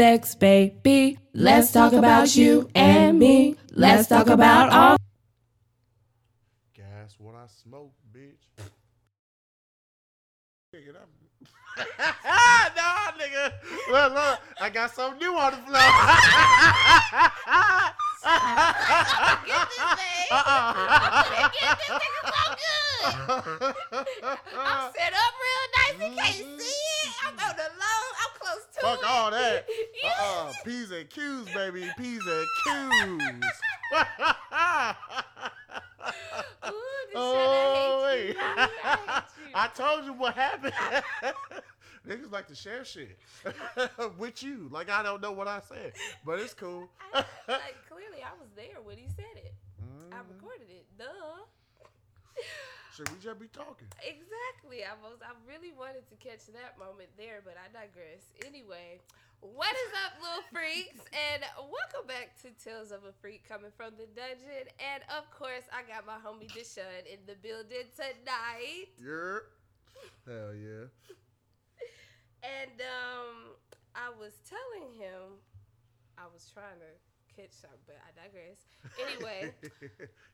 sex, baby. Let's talk about you and me. Let's talk about all. Gas what I smoke, bitch. Nigga, that- nah, nigga. Look, look, I got something new on the floor. Get this thing. Get this nigga so good. I'm set up real nice. You can't see it. I'm on the low. Close to Fuck it. all that. Yeah. Uh-uh. P's and Q's, baby. P's and Q's. Ooh, this oh, wait. I. I hate you. I told you what happened. Niggas like to share shit with you. Like I don't know what I said, but it's cool. I- like clearly, I was there when he said it. I Mhm. recorded it. Duh. Should we just be talking? Exactly. I was. I really wanted to catch that moment there, but I digress. Anyway, what is up, little freaks? And welcome back to Tales of a Freak coming from the dungeon. And of course, I got my homie Deshawn in the building tonight. Yeah. Hell yeah. And um, I was telling him, I was trying to catch something, but I digress. Anyway.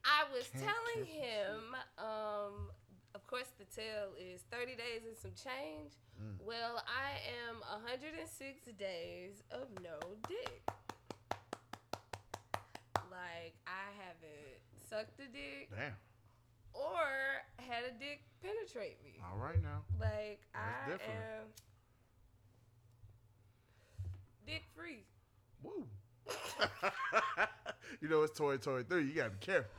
I was Can't telling him, um, of course, the tale is 30 days and some change. Mm. Well, I am 106 days of no dick. Like, I haven't sucked a dick Damn. or had a dick penetrate me. All right now. Like, That's I different. am dick free. Woo. you know it's Toy Toy 3. You gotta be careful.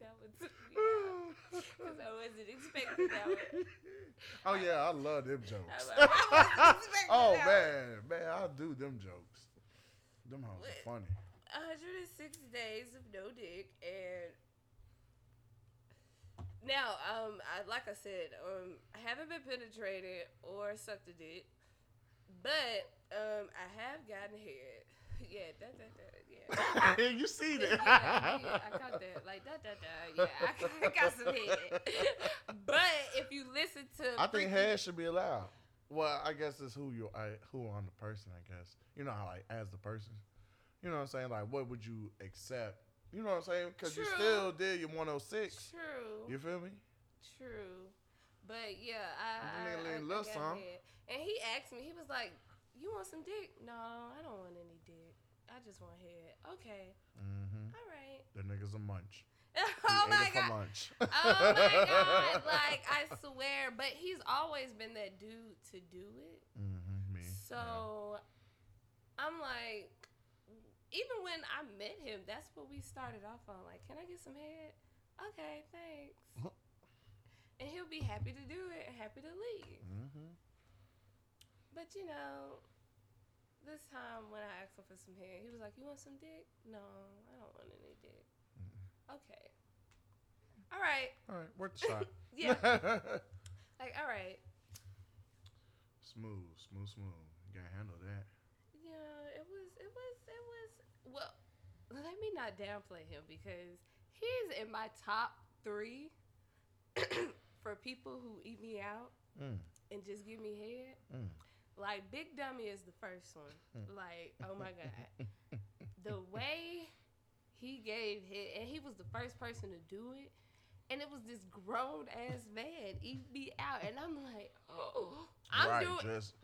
that one took me because I wasn't expecting that one. oh yeah, I love them I jokes. wasn't expecting oh man, man, I do them jokes. Them hoes are funny. 106 days of no dick and now um I like I said um I haven't been penetrated or sucked a dick but um I have gotten head yeah that that that yeah you see that? yeah, I caught that like that that that yeah I, I got some head but if you listen to I think head should be allowed. Well, I guess it's who you I, who on the person. I guess you know how like as the person. You know what I'm saying? Like, what would you accept? You know what I'm saying? Because you still did your 106. true You feel me? True. But yeah, I, I, I, little I little got And he asked me, he was like, You want some dick? No, I don't want any dick. I just want head. Okay. Mm-hmm. All right. The nigga's a munch. Oh my god. lunch. Oh my god. Like I swear. But he's always been that dude to do it. mm-hmm, me. So I'm like even when I met him, that's what we started off on. Like, can I get some head? Okay, thanks. and he'll be happy to do it and happy to leave. Mm-hmm. But you know, this time when I asked him for some hair, he was like, "You want some dick? No, I don't want any dick." Okay. All right. All right, worth the shot. Yeah. Like, all right. smooth, smooth, smooth. You gotta handle that. Yeah, it was. It was. It was. Well, let me not downplay him because he's in my top three for people who eat me out Mm, and just give me head. mm. Like Big Dummy is the first one. Like, oh my god, the way he gave head, and he was the first person to do it, and it was this grown ass man eat me out, and I'm like, oh, I'm right, doing just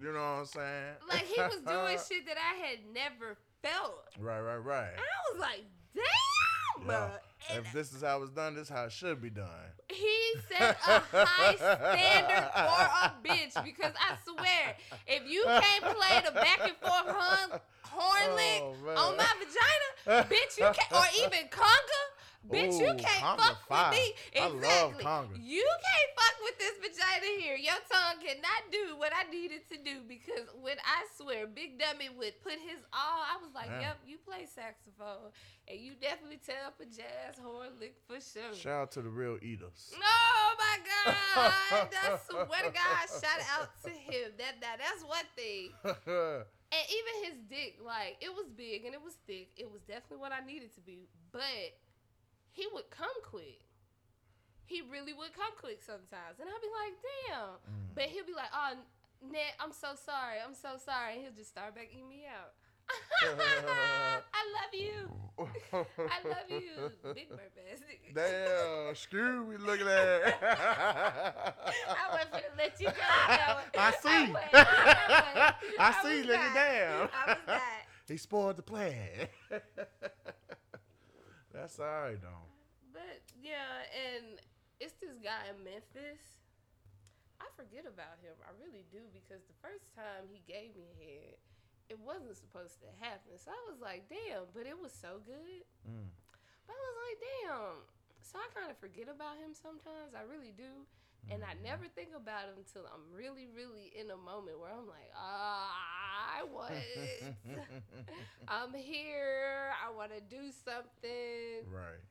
you know what I'm saying? like he was doing shit that I had never felt, Right, right, right. and I was like, damn. Yeah. And If this is how it's done, this is how it should be done. he set a high standard for a bitch because I swear, if you can't play the back and forth horn, horn oh, lick Oh, on my vagina, bitch, you can't, or even conga, bitch, you can't fuck fire. with me. I love Exactly. You can't fuck with this vagina here. Your tongue cannot do what I needed to do because when I swear, Big Dummy would put his all, I was like, Damn. yep, you play saxophone. And you definitely up a jazz horn lick for sure. Shout out to the real eaters. Oh my God! I swear to God, shout out to him. That that that's one thing. And even his dick, like it was big and it was thick. It was definitely what I needed to be. But he would come quick. He really would come quick sometimes, and I'd be like, "Damn!" Mm. But he'll be like, "Oh, Ned, I'm so sorry. I'm so sorry." And he'll just start back eating me out. I love you. I love you, big bird bastard. Damn, screw me looking at. I wasn't gonna let you go. I see. wasn't. I, wasn't. I see, was nigga, not. damn. I was not. He spoiled the plan. That's all right, though. But yeah, and it's this guy in Memphis. I forget about him. I really do because the first time he gave me a head, it wasn't supposed to happen. So I was like, damn, but it was so good. Mm. But I was like, damn. So I kind of forget about him sometimes. I really do. And I never think about him until I'm really, really in a moment where I'm like, ah, I want. I'm here. I want to do something right.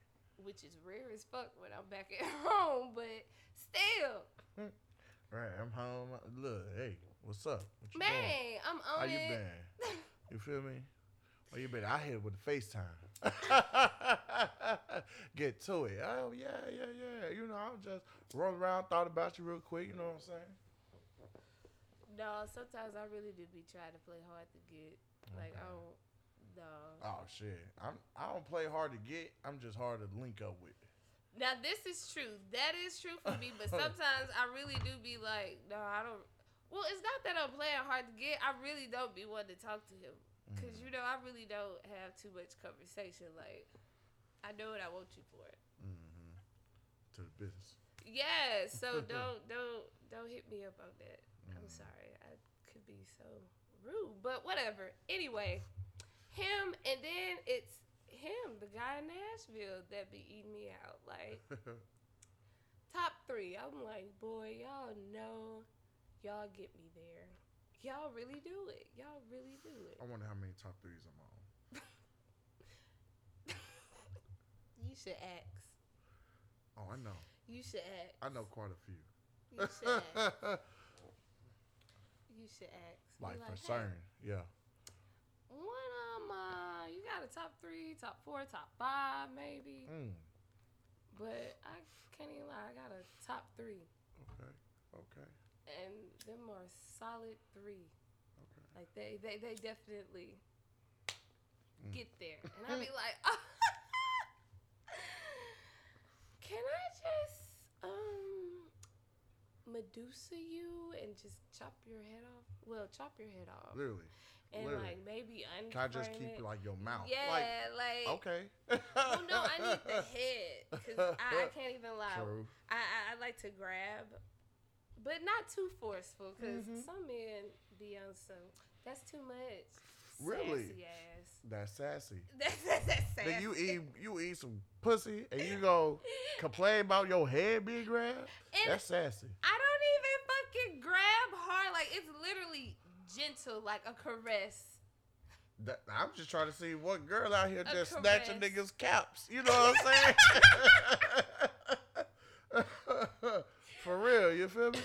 which is rare as fuck when I'm back at home, but still, Right. I'm home. Look, hey, what's up? What you man, doing? I'm How on you it. been? You feel me? Well, you been. I hit it with the FaceTime. Get to it. Oh yeah, yeah, yeah. You know, I'm just rolling around, thought about you real quick. You know what I'm saying? No, sometimes I really do be trying to play hard to get. Like I don't. No. Oh shit. I'm. I don't play hard to get. I'm just hard to link up with. Now this is true. That is true for me. But sometimes I really do be like, no, I don't. Well, it's not that I'm playing hard to get. I really don't be wanting to talk to him. Cause mm. you know I really don't have too much conversation. Like, I know what I want you for. It. Mm-hmm. To the business. Yeah, so don't don't don't hit me up on that. I'm Mm. sorry. I could be so rude, but whatever. Anyway, him and then it's him, the guy in Nashville that be eating me out. Like top three. I'm like, boy, y'all know y'all get me there. Y'all really do it. Y'all really do it. I wonder how many top threes I'm on. You should ask. Oh, I know. You should ask. I know quite a few. You should ask. You should ask. Be like for "Hey, yeah. What um uh you got a top three, top four, top five maybe. Mm. But I can't even lie, I got a top three. Okay. Okay. And them are solid three. Okay. Like they they, they definitely Mm. get there. And I'd be like, Can I just um Medusa you and just chop your head off? Well, chop your head off. Literally. And literally. like maybe unframe Can I just keep it. like your mouth? Yeah, Like, like, okay. Well, no, I need the head because I, I can't even lie. True. I, I I like to grab, but not too forceful because Mhm. some men be on some. That's too much. Really? Sassy ass. That's sassy. That's, that's, that's sassy. Then you eat you eat some pussy and you go complain about your head being grabbed. And That's sassy. I don't even fucking grab hard. Like it's literally gentle, like a caress. That, I'm just trying to see what girl out here A just snatching niggas' caps. You know what I'm saying? For real, you feel me?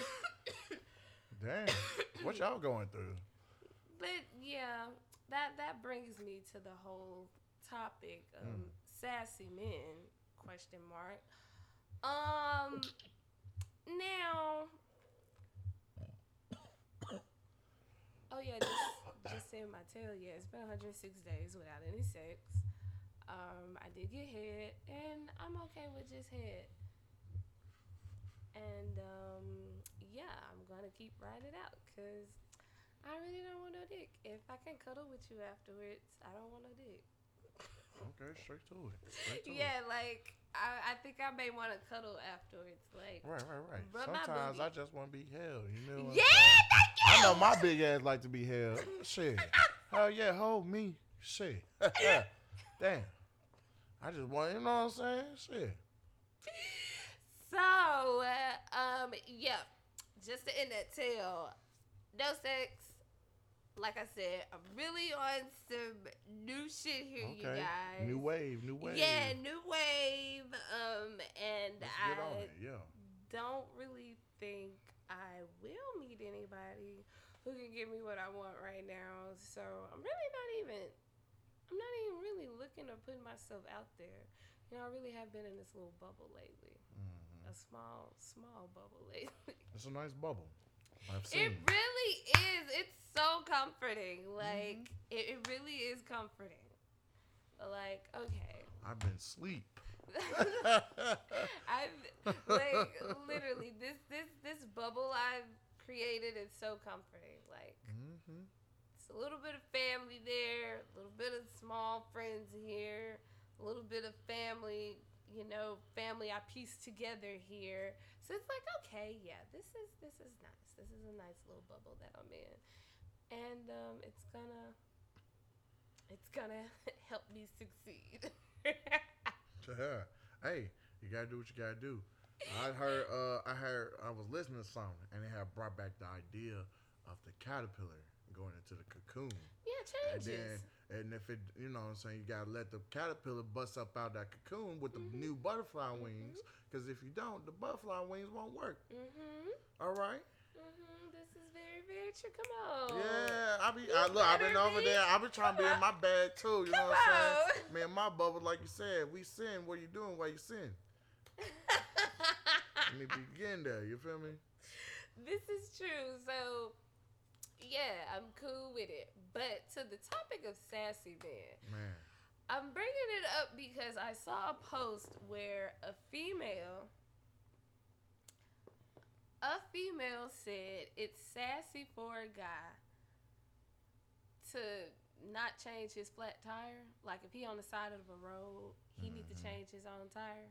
Damn, what y'all going through? But yeah, that that brings me to the whole topic of Mm. sassy men question mark. Um now Oh yeah, just just saying my tail, yeah, it's been 106 days without any sex. Um, I did get head and I'm okay with just head. And um, yeah, I'm gonna keep riding it out because I really don't want no dick. If I can cuddle with you afterwards, I don't want no dick. Okay, straight to it. Straight to Yeah, like I, I think I may want to cuddle afterwards. Like, Right, right, right. Sometimes I just want to be held. You know yeah, thank you. I know my big ass like to be held. Shit. Hell yeah, hold me. Shit. Damn. I just want, you know what I'm saying? Shit. So, uh, um, yeah, just to end that tale, no sex. Like I said, I'm really on some new shit here, you guys. New wave, new wave. Yeah, new wave. Um, and Let's get on I it. Yeah. don't really think I will meet anybody who can give me what I want right now. So I'm really not even. I'm not even really looking to put myself out there. You know, I really have been in this little bubble lately. Mhm. A small, small bubble lately. It's a nice bubble. It really is. It's so comforting. Like Mm-hmm. it, it really is comforting. Like okay, I've been sleep. I've like literally this this this bubble I've created is so comforting. Like hmm it's a little bit of family there, a little bit of small friends here, a little bit of family. You know, family I pieced together here. So it's like okay, yeah, this is this is nice. This is a nice little bubble that I'm in, and um, it's gonna it's gonna help me succeed. hey, you gotta do what you gotta do. I heard. Uh, I heard. I was listening to something, and it had brought back the idea of the caterpillar going into the cocoon. yeah, And changes. then, and if it, you know what I'm saying, you gotta let the caterpillar bust up out that cocoon with the Mhm. new butterfly wings. Because if you don't, the butterfly wings won't work. Mm-hmm. All right. Mhm. This is very very true. Come on. Yeah, I be. You I, look, I've been over there. I've been trying to be in my bag too. You know Come what I'm saying? on. Man, my bubble, like you said, we sin. What you doing while you sin? Let me begin there. You feel me? this is true. So, yeah, I'm cool with it. But to the topic of sassy man, Man. I'm bringing it up because I saw a post where a female, a female said it's sassy for a guy to not change his flat tire. Like if he on the side of a road, he need to Mhm. change his own tire.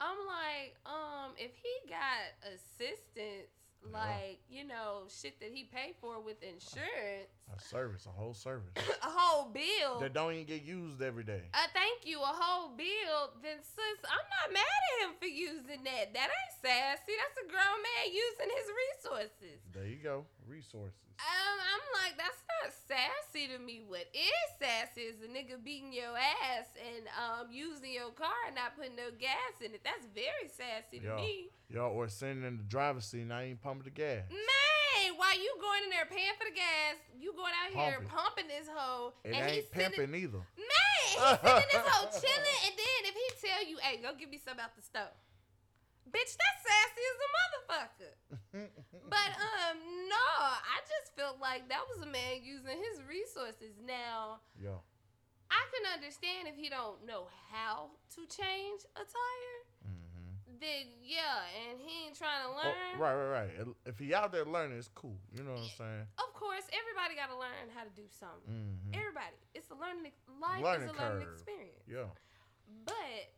I'm like, um, if he got assistance, Yeah. like you know, shit that he paid for with insurance, A service, a whole service. a whole bill. that don't even get used every day. Uh, thank you, a whole bill. Then sis, I'm not mad at him for using that. That ain't sassy. That's a grown man using his resources. There you go. Resources. Um, I'm like, that's not sassy to me. What is sassy is a nigga beating your ass and um using your car and not putting no gas in it. That's very sassy to Yeah. me. Yo, or sitting in the driver's seat, not even pumping the gas. Man, while you going in there paying for the gas, you going out here Pumping. pumping this hoe, It and he's ain't pimping either. Man, he's sitting in this hoe chilling, and then if he tell you, "Hey, go give me some out the stove," bitch, that's sassy as a motherfucker. But um, no, I just felt like that was a man using his resources. Now yeah, I can understand if he don't know how to change a tire. Mm-hmm. Then yeah, and he ain't trying to Oh, learn. right, right, right. If he out there learning, it's cool. You know what I'm saying? Of course, everybody got to learn how to do something. Mm-hmm. Everybody, it's a learning. Life Learning is a learning experience. Yeah. But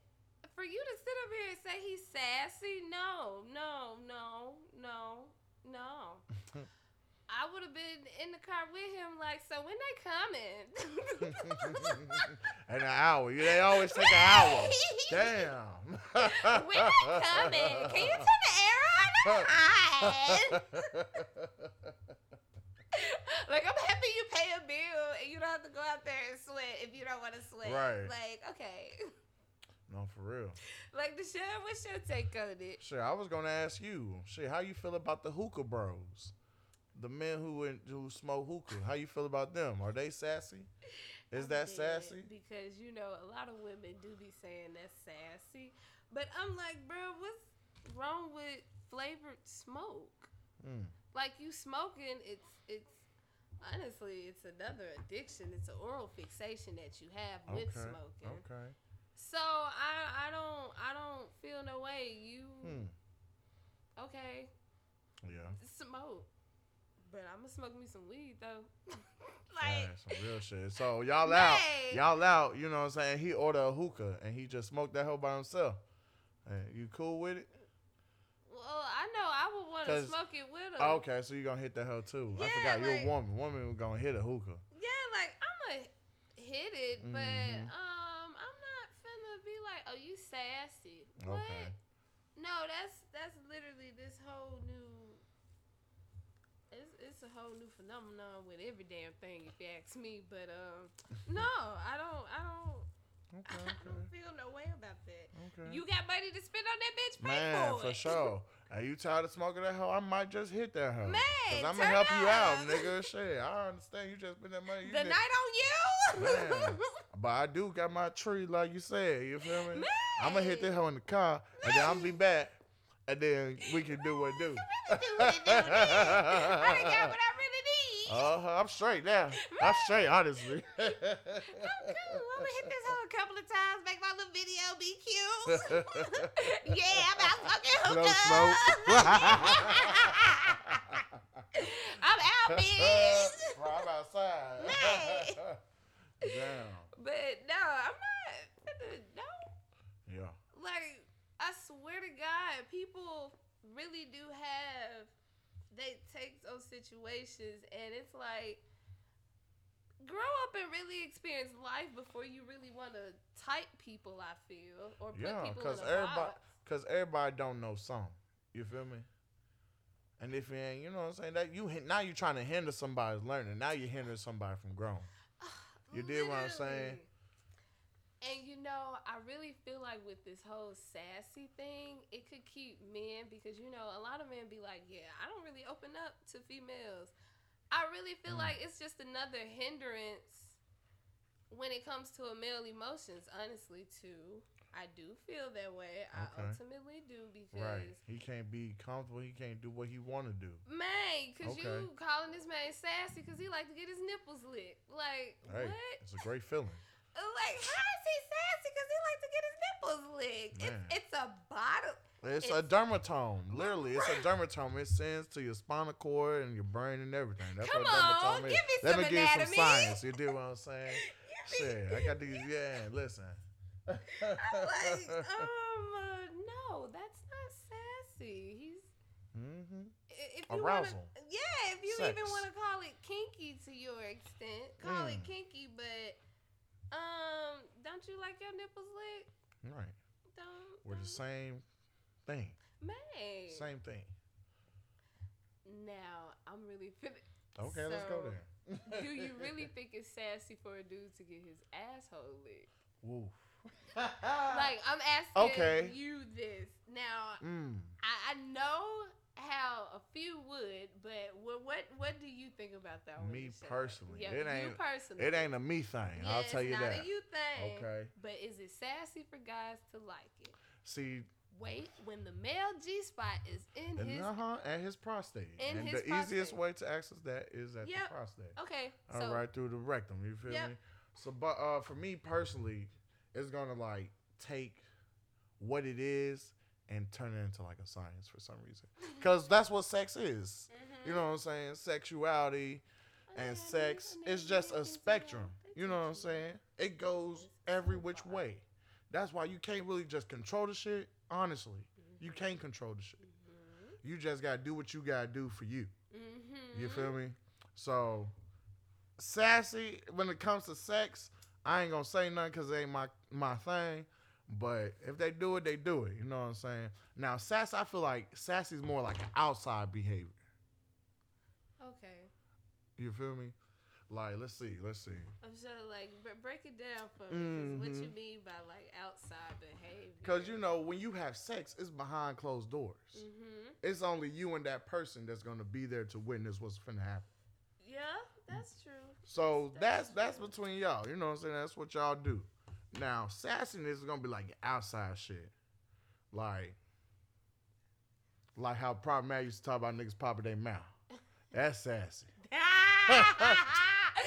for you to sit up here and say he's sassy, no, no, no, no, no. I would have been in the car with him, like, so when they coming? and an hour. They always take an hour. Damn. when they coming? Can you turn the air on? Hi. like, I'm happy you pay a bill and you don't have to go out there and sweat if you don't want to sweat. Right. Like, okay. No, for real. Like, Deshawn, what's your take on it? Sure, I was gonna ask you. Shit, how you feel about the hookah bros? The men who in, who smoke hookah. How you feel about them? Are they sassy? Is I'm that sassy? Because you know a lot of women do be saying that's sassy, but I'm like, bro, what's wrong with flavored smoke? Mm. Like you smoking, it's it's honestly it's another addiction. It's an oral fixation that you have with Okay. smoking. Okay. So I I don't I don't feel no way. You Hmm. okay? Yeah. Smoke, but I'm gonna smoke me some weed though. Yeah, like some real shit. So y'all out. Man. Y'all out. You know what I'm saying? He ordered a hookah and he just smoked that hoe by himself. Hey, you cool with it? Well, I know I would want to smoke it with her. Oh, okay, so you gonna hit that hoe too. I Yeah, forgot you're a woman. Woman was gonna hit a hookah. Yeah, like I'm gonna hit it, but Mhm. um, I'm not finna be like, oh, you sassy. What? Okay. No, that's that's literally this whole new. It's, it's a whole new phenomenon with every damn thing, if you ask me. But um, no, I don't, I don't, Okay, I don't okay. feel no way about that. Okay. You got money to spend on that bitch? Pay Man, for, for sure. Are you tired of smoking that hoe? I might just hit that hoe. Man, Cause I'm gonna help you out, nigga. Shit, I understand. You just spend that money. You The did- night on you. Man. But I do got my tree, like you said. You feel me? Man. I'm gonna hit that hoe in the car, and then I'm be back, and then we can do what do. do what do. I done got what I really. Uh huh. I'm straight now. I'm straight, honestly. I'm cool. I'm gonna hit this hoe a couple of times, make my little video be cute. yeah, I'm out No hookah. I'm out, bitch. Bro, I'm outside. Man. Damn. But no, I'm not. No, Yeah. like I swear to God, people really do have. They take those situations, and it's like grow up and really experience life before you really want to type people. I feel or put Yeah, people cause in a everybody, box. cause everybody don't know something. You feel me? And if you ain't, you know what I'm saying, that you now you're trying to hinder somebody's learning. Now you're hindering somebody from growing. You did what I'm saying? And you know, I really feel like with this whole sassy thing, it could keep men because you know a lot of men be like, "Yeah, I don't really open up to females." I really feel Mm. like it's just another hindrance when it comes to a male emotions. Honestly, too, I do feel that way. I Okay. ultimately do because Right. He can't be comfortable. He can't do what he want to do. man, cause Okay. you calling this man sassy because he like to get his nipples licked. Like Hey, what? it's a great feeling. Like, how is he sassy? Because he like to get his nipples licked. Man. It's, it's a bottle. It's, a dermatome. Literally, it's a dermatome. It sends to your spinal cord and your brain and everything. That's Come what dermatome on, is. give me Let some me give you some science. You do what I'm saying? Shit, I got these. Yeah, listen. I'm like, um, uh, no, that's not sassy. He's hmm if you Arousal. Wanna, yeah, if you Sex. even want to call it kinky to your extent, call it Mm. kinky. But um, don't you like your nipples licked? Right. Don't. We're the don't- same thing. Man. Same thing. Now I'm really feeling. Okay, let's go So, there. Do you really think it's sassy for a dude to get his asshole licked? Woof. Like I'm asking Okay. you this now. Mm. I, I know how a few would, but what what what do you think about that? Me personally, yeah, it you ain't- personally. It ain't a me thing. Yeah, I'll tell it's you not that. a you thing. Okay. But is it sassy for guys to like it? See, Wait, when the male G spot is in and his uh-huh, and his prostate. in and his the easiest way to access that is at Yep. the prostate. okay, All so right through the rectum. You feel Yep. me? So, but uh, for me personally, it's gonna like take what it is and turn it into like a science for some reason, because that's what sex is. Mhm. You know what I'm saying? Sexuality and sex is just a spectrum. You know what I'm teach you that. saying? It goes every which way. That's why you can't really just control the shit. Honestly, you Mm-hmm. can't control the shit. You just gotta do what you gotta do for you. Mhm. You feel me? So, sassy when it comes to sex, I ain't gonna say nothing because it ain't my my thing. But if they do it, they do it. You know what I'm saying? Now, sass, I feel like sassy sassy's more like an outside behavior. Okay. You feel me? Like, let's see, let's see. I'm sure, like, bre- break it down for me. 'cause What you Mhm. mean by like outside behavior? Because you know, when you have sex, it's behind closed doors. Mm-hmm. It's only you and that person that's gonna be there to witness what's finna happen. Yeah, that's true. So that's That's that's true. between y'all. You know what I'm saying? That's what y'all do. Now, sassiness is gonna be like outside shit. Like like how Prop Man used to talk about niggas popping their mouth. That's sassy.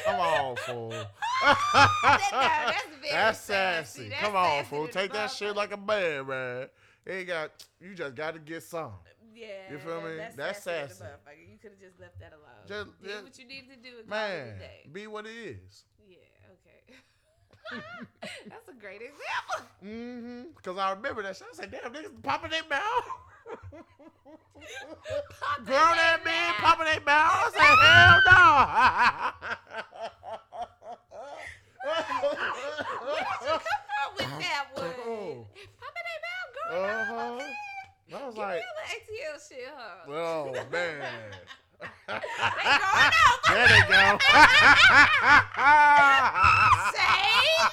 Come on, fool. that's very That's sassy. sassy. That's Come on, sassy fool. Take that shit like a man, man. Ain't got you just gotta get some. Yeah. You feel me? That's, That's sassy. sassy. You could have just left that alone. Just- Did just- what you needed to do and call it Man, be what it is. That's a great example. Mm-hmm. Cause I remember that shit. I said, damn, niggas popping their mouth. Popping Grown ass man popping their mouth. I said, hell Where did you come up with that one? Oh. Popping their mouth, girl. Uh-huh. I was Give like, me all the ATL shit, huh? oh, man. They going out. there they go. Shade.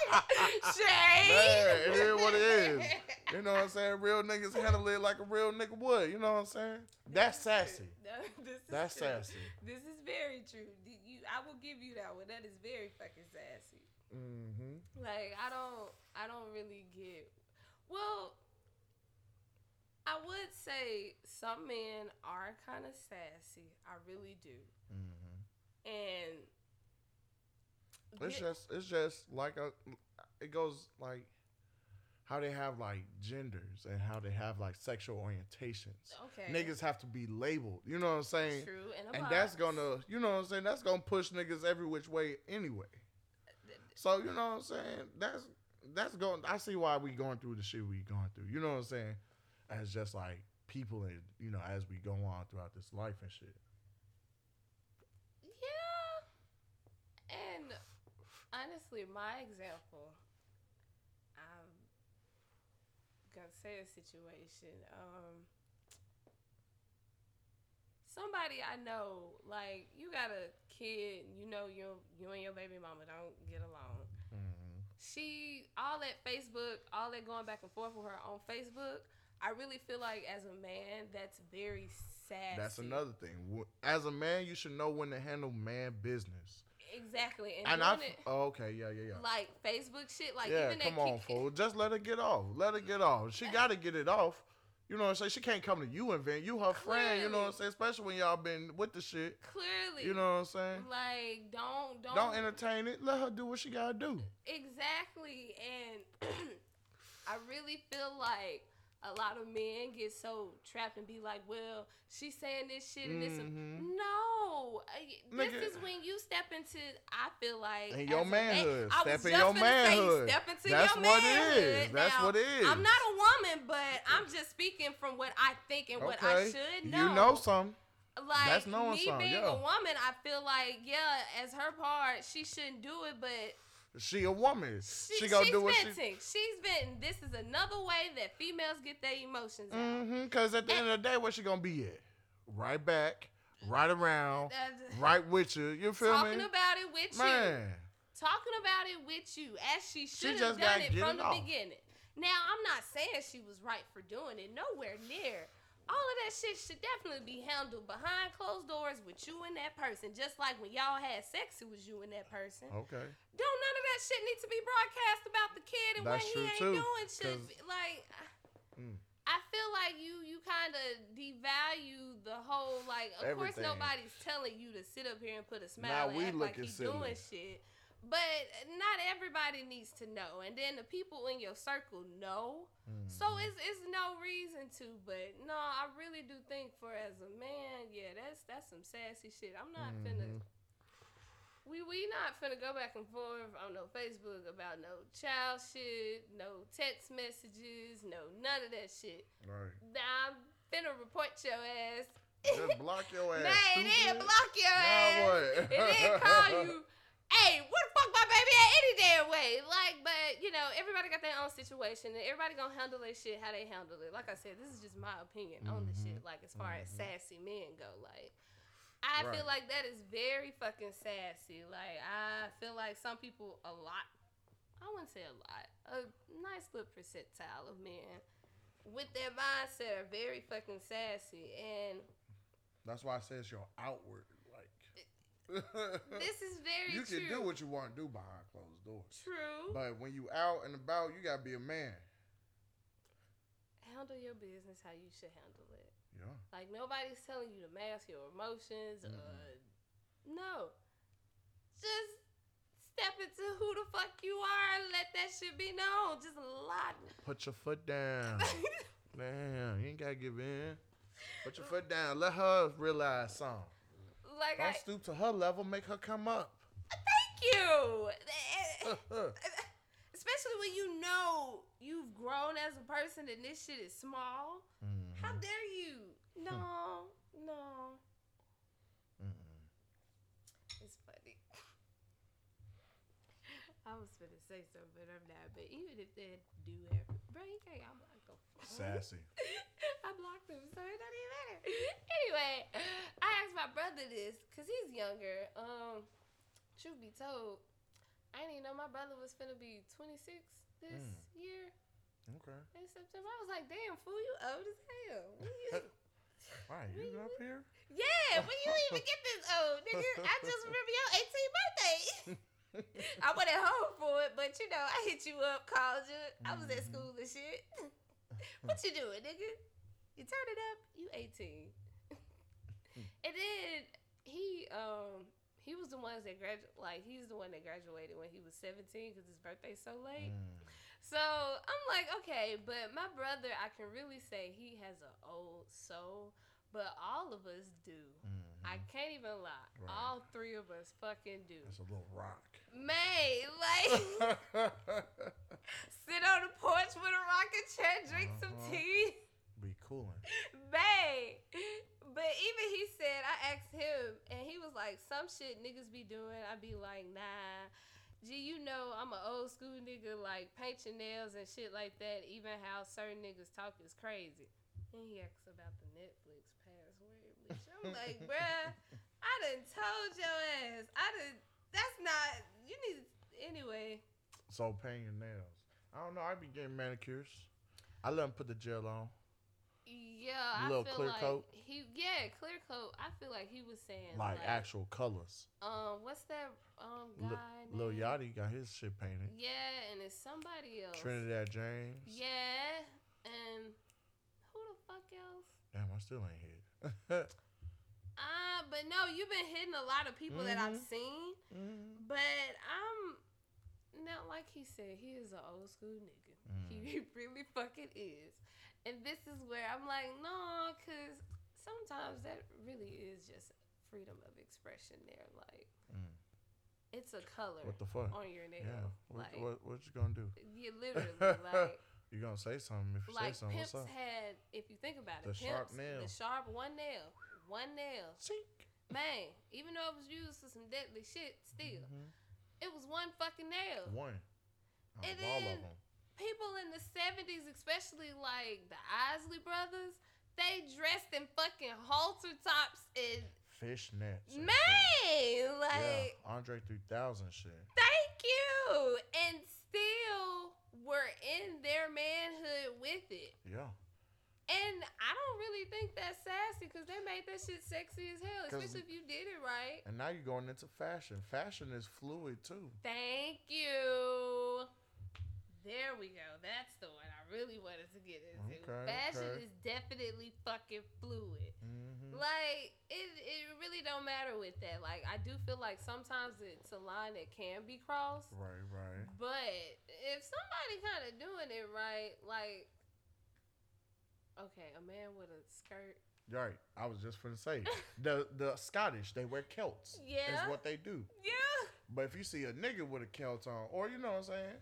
Shade. Man, it is what it is. You know what I'm saying? Real niggas handle it like a real nigga would. You know what I'm saying? That's sassy. No, That's true. sassy. This is very true. You, I will give you that one. That is very fucking sassy. Mm-hmm. Like I don't, I don't really get. Well, I would say some men are kind of sassy. I really do, Mm-hmm. and It's get- just it's just like a it goes like how they have like genders and how they have like sexual orientations. okay. Niggas have to be labeled. You know what I'm saying? True, and, And that's gonna you know what I'm saying, that's gonna push niggas every which way anyway. So you know what I'm saying? That's that's going I see why we going through the shit we going through. You know what I'm saying? As just like people and you know, as we go on throughout this life and shit. Yeah. And honestly, my example, I'm gonna say a situation. Um, somebody I know, like you got a kid, you know you you and your baby mama don't get along. Mm-hmm. She all that Facebook, all that going back and forth with her on Facebook. I really feel like as a man, that's very sad. That's another thing. As a man, you should know when to handle man business. Exactly, and, And I, it, oh, okay, yeah, yeah, yeah. like Facebook shit, like yeah, even come that on, kick- fool. Just let her get off. Let her get off. She got to get it off. You know what I'm saying? She can't come to you and vent. You her friend. You know what I'm saying? Especially when y'all been with the shit. Clearly, You know what I'm saying? like don't don't Don't entertain it. Let her do what she gotta do. exactly. And I really feel like a lot of men get so trapped and be like, "Well, she's saying this shit and this." Mhm. No, this Nigga. is when you step into. I feel like In your a manhood. Was Step in your finna say, manhood. step into That's your what it manhood. is. That's Now, what it is. I'm not a woman, but I'm just speaking from what I think and what I should know. You know something. like That's knowing me something, being yeah. a woman, I feel like yeah, as her part, she shouldn't do it, but She a woman. she, She, gonna she's do what she. venting. She's venting. This is another way that females get their emotions out. Mm-hmm. Cause at the end of the day, where she gonna be at? Right back, right around, That's- right with you. You feel Talking me? Talking about it with you. Talking about it with you, as she should have done it from it the off. beginning. Now, I'm not saying she was right for doing it. Nowhere near. All of that shit should definitely be handled behind closed doors with you and that person. Just like when y'all had sex, it was you and that person. Okay. Don't none of that shit need to be broadcast about the kid and That's what he ain't too, doing. Should be, like, Mm. I feel like you you kind of devalue the whole like. Of course, Everything. nobody's telling you to sit up here and put a smile Now we act like looking he's doing shit. But not everybody needs to know, and then the people in your circle know. So Mm-hmm. it's it's no reason to. But no, I really do think for as a man, yeah, that's that's some sassy shit. I'm not finna. Mhm. We we not finna go back and forth on no Facebook about no child shit, no text messages, no none of that shit. Right. Now I'm finna report your ass. Just block your ass. Nah, it didn't block your Now ass. what? It didn't call you. Hey, what fuck my baby at any damn way? Like, but you know, everybody got their own situation and everybody gonna handle their shit how they handle it. Like I said, this is just my opinion on the mm-hmm. shit. Like as far as mm-hmm. sassy men go, like I feel like that is very fucking sassy. Like I feel like some people a lot I wouldn't say a lot. A nice little percentile of men with their mindset are very fucking sassy and That's why I say it's your outward. This is very you true. can do what you want to do behind closed doors. True. But when you out and about, you gotta be a man. handle your business how you should handle it. Yeah. Like nobody's telling you to mask your emotions. Uh, no, just step into who the fuck you are and let that shit be known. Just a lot. Put your foot down. Man, you ain't gotta give in. Put your foot down. Let her realize something. Like I Don't stoop to her level. Make her come up. thank you. Especially when you know you've grown as a person and this shit is small. How Mhm. dare you? No, no. Mm-mm. It's funny. I was gonna say something, but I'm not. But even if they do ever, bro, you can't. I blocked them. Sassy. I blocked them, so it doesn't even matter. Anyway, I asked my brother this because he's younger. Um, truth be told, I didn't even know my brother was finna be 26 this Mm. year. Okay. in September. I was like, damn, fool, you old as hell. When you- up here? yeah, when you even get this old, nigga? I just remember your 18th birthday. I went at home for it, but you know, I hit you up, called you. I was at Mhm. school and shit. what you doing, nigga? You turn it up, you 18. and then he um he was the ones that gradu like he's the one that graduated when he was 17 because his birthday's so late. Mm. So I'm like, okay, but my brother, I can really say he has an old soul, but all of us do. Mhm. I can't even lie. Right. All three of us fucking do. it's a little rock. May, like, sit on the porch with a rocking chair, drink some Uh-huh. tea. Cooling. But even he said, I asked him, and he was like, some shit niggas be doing. I be like, nah. Gee, you know I'm an old school nigga, like paint your nails and shit like that. Even how certain niggas talk is crazy. And he asks about the Netflix password, which I'm like, bruh, I done told your ass. I done, that's not, you need, anyway. So paint your nails. I don't know. I be getting manicures. I let him put the gel on. Yeah, I Little feel clear like coat? he, yeah, clear coat. I feel like he was saying Like, like, actual colors. Um, what's that um Lil- guy? Lil name? Yachty got his shit painted. Yeah, and it's somebody else. Trinidad James. Yeah, and who the fuck else? Damn, I still ain't hit. Ah, but no, you've been hitting a lot of people that I've Mhm. seen. mm. But I'm not like he said. He is an old school nigga. Mm. He really fucking is. And this is where I'm like, no, because sometimes that really is just freedom of expression there. Like, Mm. it's a color What the fuck? on your nail. Yeah. What, like, what, what you gonna do? you literally, like, You gonna say something if you like say something? Pimps What's up? had, if you think about it, The it, sharp nail. the sharp one nail, one nail. Chink. Man, even though it was used for some deadly shit, still, Mhm. it was one fucking nail. One. Out And all then- of them. People in the 70s, especially like the Isley brothers, they dressed in fucking halter tops and Fishnets. man, shit. like yeah. Andre 3000 shit. thank you, and still were in their manhood with it. Yeah. And I don't really think that's sassy because they made that shit sexy as hell, especially if you did it right. And now you're going into fashion. Fashion is fluid too. Thank you. There we go. That's the one I really wanted to get into. Okay, Fashion okay. is definitely fucking fluid. Mm-hmm. Like it, it really don't matter with that. Like I do feel like sometimes it's a line that can be crossed. Right, right. But if somebody kind of doing it right, like okay, a man with a skirt, Right. I was just gonna say the the Scottish they wear kilts. Yeah. Is what they do. yeah, But if you see a nigga with a kilt on, or you know what I'm saying,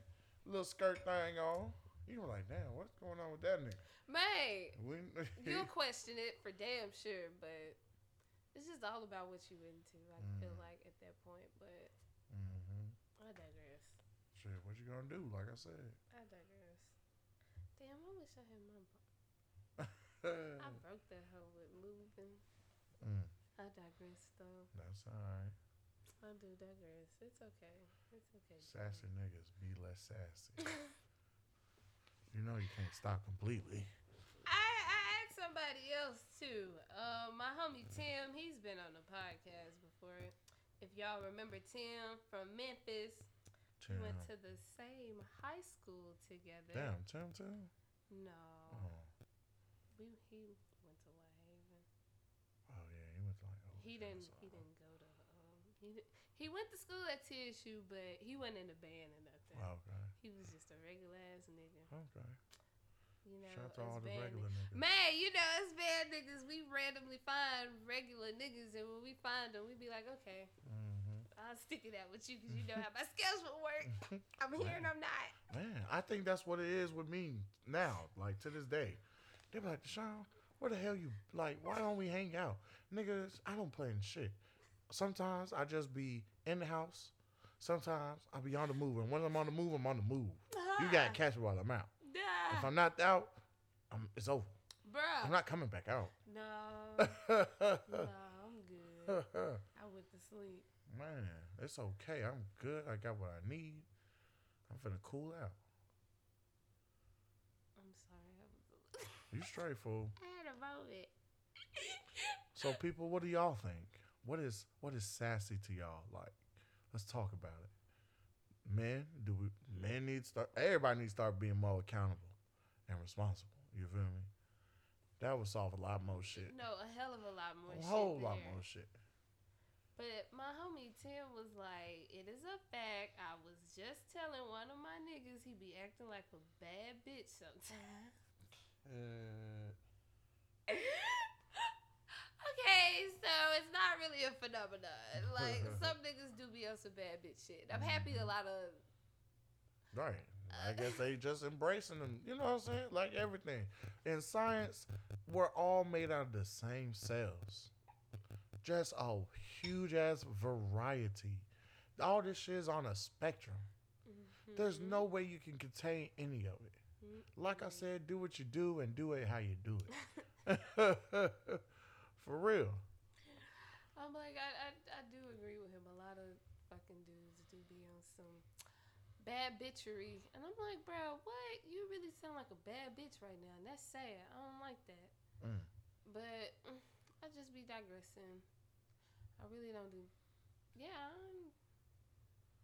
little skirt thing on, you're like, damn, what's going on with that nigga? man, you'll question it for damn sure. But it's just all about what you into. I feel Mm. like at that point. But hmm I digress. Shit, what you gonna do? Like I said. I digress. Damn, I wish I had my. I broke that hoe with moving. Mm, I digress though. that's alright. I do digress. It's okay. It's okay. Sassy niggas be less sassy. you know you can't stop completely. I, I asked somebody else too. Uh, my homie Tim, he's been on the podcast before. If y'all remember Tim from Memphis, we went to the same high school together. Damn, Tim, Tim. No, Oh, we he went to Whitehaven. oh yeah, he went to like. Oh, He didn't. He didn't he he went to school at TSU, but he wasn't in the band or nothing. Okay, He was just a regular ass nigga. okay. You know, Shout out to all the regular niggas. Man, you know, us bad niggas, we randomly find regular niggas, and when we find them, we be like, okay, hmm I'll stick it out with you because you know how my schedule work. I'm here and I'm not. Man, I think that's what it is with me now. Like to this day, they be like, Deshawn, where the hell you? Like, why don't we hang out, niggas? I don't play in shit. Sometimes I just be in the house. Sometimes I be on the move, and when I'm on the move, I'm on the move. You gotta ah. catch me while I'm out. If I'm not out, I'm, it's over. bruh. I'm not coming back out. no, no, I'm good. I went to sleep. Man, it's okay. I'm good. I got what I need. I'm finna cool out. I'm sorry. I was- You straight fool. I had a moment. So people, what do y'all think? What is what is sassy to y'all? Like, let's talk about it. Men, do we men need to start everybody needs to start being more accountable and responsible. You feel me? That would solve a lot more shit. No, a hell of a lot more shit. A shit. whole lot there. more shit. But my homie Tim was like, "It is a fact. I was just telling one of my niggas he be acting like a bad bitch sometimes." Uh, okay, so it's not really a phenomenon. Like some niggas do be on some bad bitch shit. I'm happy a lot of right. I guess they just embracing them. You know what I'm saying? Like everything. In science, we're all made out of the same cells. Just a huge ass variety. All this shit is on a spectrum. There's Mm-hmm. no way you can contain any of it. Like I said, do what you do and do it how you do it. For real. I'm like, I, I, I do agree with him. A lot of fucking dudes do be on some bad bitchery. And I'm like, bro, what? You really sound like a bad bitch right now. And that's sad. I don't like that. Mm. But I just be digressing. I really don't do. Yeah, I'm.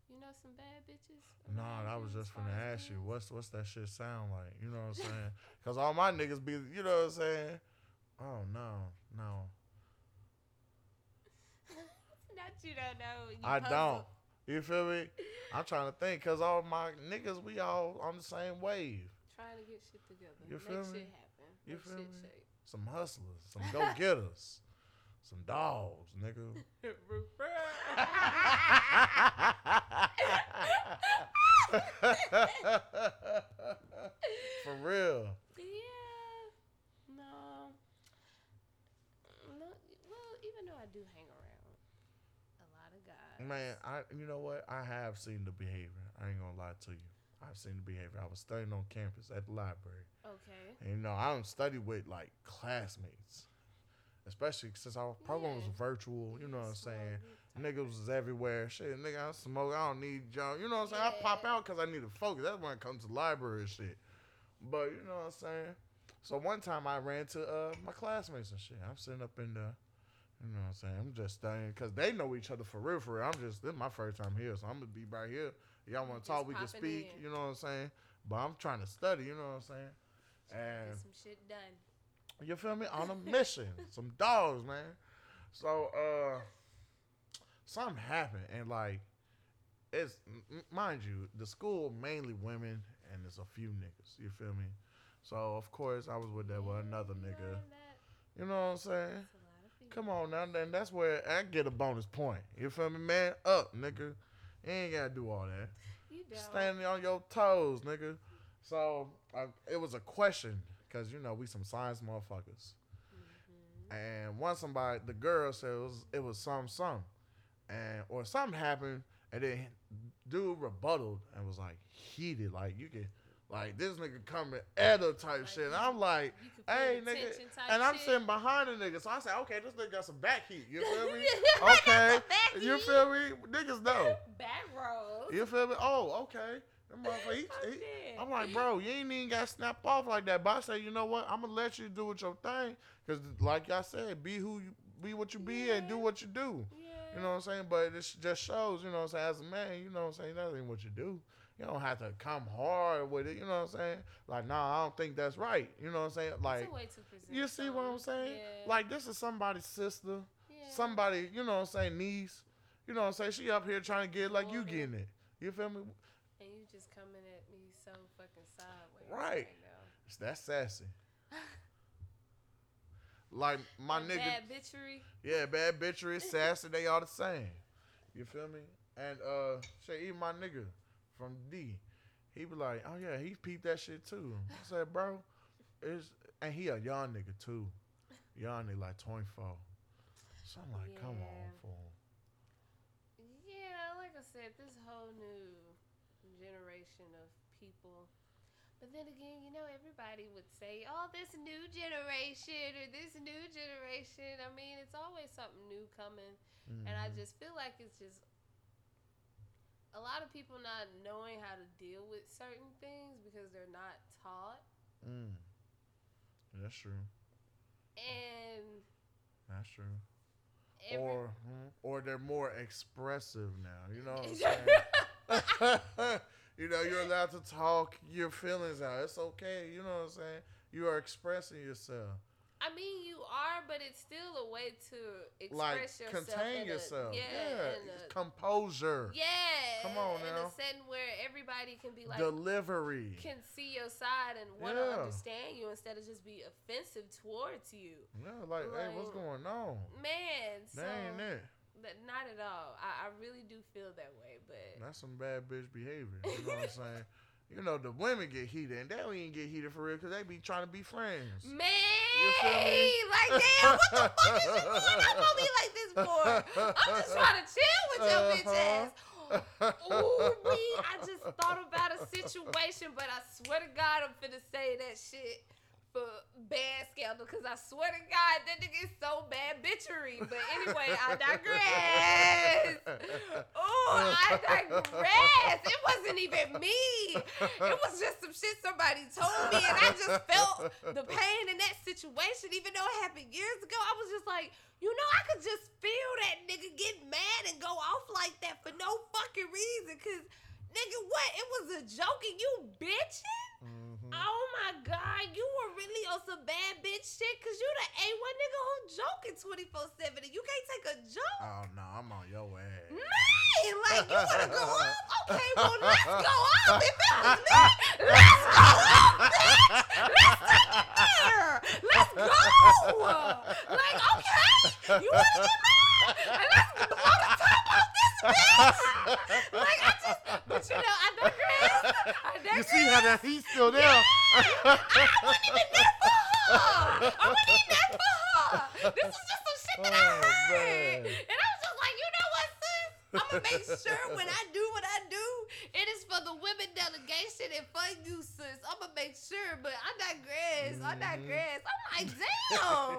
You know some bad bitches? Nah, I was just gonna as ask you, what's what's that shit sound like? You know what I'm saying? Cause all my niggas be, you know what I'm saying? Oh no, no, Not you don't know. You I puzzled. don't. You feel me? I'm trying to think, cause all my niggas, we all on the same wave. Trying to get shit together. You Make feel me? shit happen. You Make feel shit me? shake. Some hustlers, some go getters, some dogs, nigga. For real. Yeah. No. No. Well, even though I do hang around a lot of guys. Man, I you know what? I have seen the behavior. I ain't gonna lie to you. I've seen the behavior. I was studying on campus at the library. Okay. And you know, I don't study with like classmates. Especially since our program was virtual, you know what I'm saying? Niggas was everywhere. Shit, nigga, I smoke. I don't need y'all. You know what I'm saying? I pop out because I need to focus. That's when it comes to library and shit. But you know what I'm saying? So one time I ran to uh, my classmates and shit. I'm sitting up in the, you know what I'm saying? I'm just studying because they know each other for real, for real. I'm just, this is my first time here, so I'm going to be right here. Y'all want to talk, we can speak. in. You know what I'm saying? But I'm trying to study, you know what I'm saying? And Get some shit done. you feel me? On a mission. Some dogs, man. So, uh, something happened, and like, it's mind you, the school mainly women, and there's a few niggas. You feel me? So of course I was with that with another nigga. You know what I'm saying? Come on now, then that's where I get a bonus point. You feel me, man? Up, nigga. You ain't gotta do all that. You don't. Standing on your toes, nigga. So I, it was a question, cause you know we some science motherfuckers. Mm-hmm. And once somebody, the girl said it was it was some some, and or something happened, and then dude rebutted and was like heated, like you can, like this nigga coming at her type Like shit. And I'm like, you can feel hey nigga, and I'm shit. sitting behind the nigga, so I said, okay, this nigga got some back heat. You feel me? Okay, you feel me? Niggas know. Back rolls. You feel me? Oh, okay. He- he- I'm like, bro, you ain't even got snap off like that. But I say, you know what? I'm gonna let you do with your thing, cause like I said, be who you be, what you be, and do what you do. Yeah. You know what I'm saying? But it just shows, you know what I'm saying? As a man, you know what I'm saying? That ain't what you do. You don't have to come hard with it. You know what I'm saying? Like, nah, I don't think that's right. You know what I'm saying? Like, it's a way to present you see what I'm saying? Yeah. Like, this is somebody's sister, yeah. somebody, you know what I'm saying, niece. You know what I'm saying? She up here trying to get it like you getting it. You feel me? And you just coming at me so fucking sideways. Right. now. That's sassy. Like my nigga, Bad bitchery. yeah, bad bitchery, sassy, they all the same. You feel me? And uh, shit, even my nigga from D, he be like, oh yeah, he peeped that shit too. I said, bro, it's and he a young nigga too, young nigga like 24. So I'm like, come on, Yeah. fool. Yeah, like I said, this whole new generation of people. But then again, you know, everybody would say, oh, this new generation or this new generation. I mean, it's always something new coming. And I Mhm. just feel like it's just a lot of people not knowing how to deal with certain things because they're not taught. Mm. That's true. and That's true. every, or mm, or they're more expressive now. You know what I'm saying? you know, you're allowed to talk your feelings out. It's okay. You know what I'm saying? You are expressing yourself. I mean, you are, but it's still a way to express Like yourself. contain a- yourself. yeah, Yeah. a- composure. yeah. Come on in now. In a setting where everybody can be like, Delivery. can see your side and want to Yeah. understand you instead of just be offensive towards you. yeah, like, hey, what's going on? Man, so That ain't it. but not at all. I, I really do feel that way, but That's some bad bitch behavior. You know what I'm saying? You know, the women get heated, and they don't even get heated for real because they be trying to be friends. man, feel me? like damn, what the fuck is you going up on me like this for? I'm just trying to chill with your bitch ass. Uh-huh. Ooh, me, I just thought about a situation, but I swear to God, I'm finna say that shit for Band Scandal, because I swear to God, that nigga is so bad bitchery. But anyway, I digress. Oh, I digress. It wasn't even me. It was just some shit somebody told me, and I just felt the pain in that situation, even though it happened years ago. I was just like, you know, I could just feel that nigga get mad and go off like that for no fucking reason. Cause nigga, what? It was a joke and you bitching? Mhm. Oh my god, you were really on some bad bitch shit cause you the A1 nigga who joking 24-7 and you can't take a joke. Oh no, I'm on your ass. Man, like you wanna go up? Okay, well let's go up. If it was me, let's go up, bitch. Let's take it there. Let's go. Like, okay, you wanna get mad? Let's blow the top off this bitch. Like I just, but you know, I digress. I digress. You see how that he's still there? I wasn't even there for her. I wasn't even there for her. This was just some shit that I Oh, heard. man. And I was just like, you know what, sis? I'm going to make sure when I do what I do, it is for the women delegation and for you, sis. I'm going to make sure, but I digress. I Mhm. digress. I'm like, damn.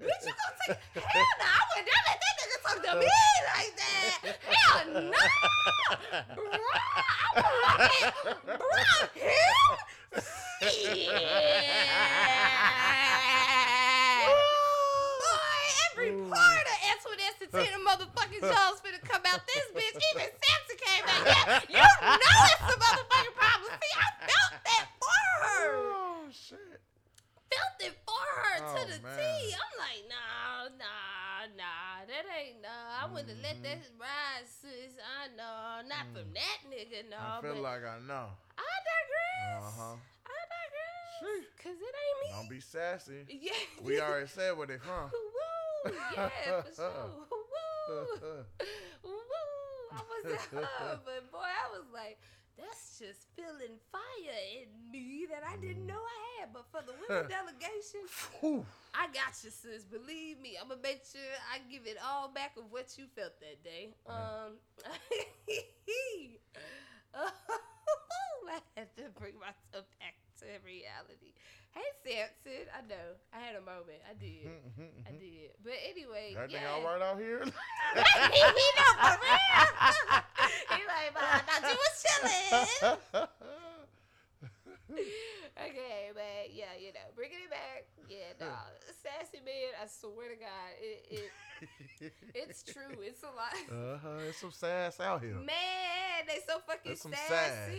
Bitch, you to take. Hell no. I would never let that nigga talk to me like that. Hell no. Bruh, I'm like, bruh, him? Yeah. Boy, every part of Antoinette Satina motherfucking Jones finna come out this bitch. Even Samson came out. Yeah, you know it's a motherfucking problem. See, I felt that for her. oh shit. Felt it her to Oh, the man. T. I'm like, nah, nah, nah. That ain't nah. I wouldn't let that ride, sis. I know. Not from that nigga, no. Mm-hmm. I feel like I know. I digress. Uh huh. I digress. Sheesh. Cause it ain't me. Don't be sassy. Yeah. We already said where they from. Woo! Yeah, for sure. Woo! Woo! I was uh, but boy, I was like, that's just feeling fire in me that I didn't know I had. But for the women delegation. I got you, sis. Believe me, I'm gonna make sure I give it all back of what you felt that day. Um, I had to bring myself back to reality. Hey, Samson, I know I had a moment. I did. I did. But anyway, Everything yeah. all right out here? he know for real. He but I thought you okay, but yeah, you know, bringing it back. Yeah, no, sassy man. I swear to God, it, it it's true. It's a lot. uh-huh. It's some sass out here. Man, they so fucking That's some sassy. sass.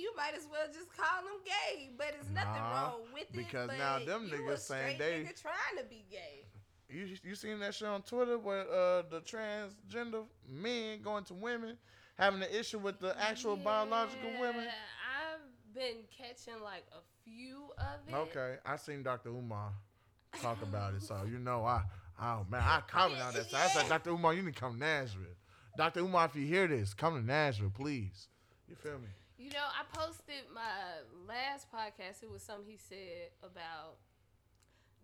You might as well just call them gay, but it's nothing Nah, wrong with it. because now them niggas saying they- nigga trying to be gay. You you seen that shit on Twitter where uh, the transgender men going to women having an issue with the actual biological women? Yeah, I've been catching like a few of it. Okay, I seen Dr. Umar talk about it, so you know I oh man I comment on that. So I said, Dr. Umar, you need to come to Nashville. Dr. Umar, if you hear this, come to Nashville, please. You feel me? You know, I posted my last podcast. It was something he said about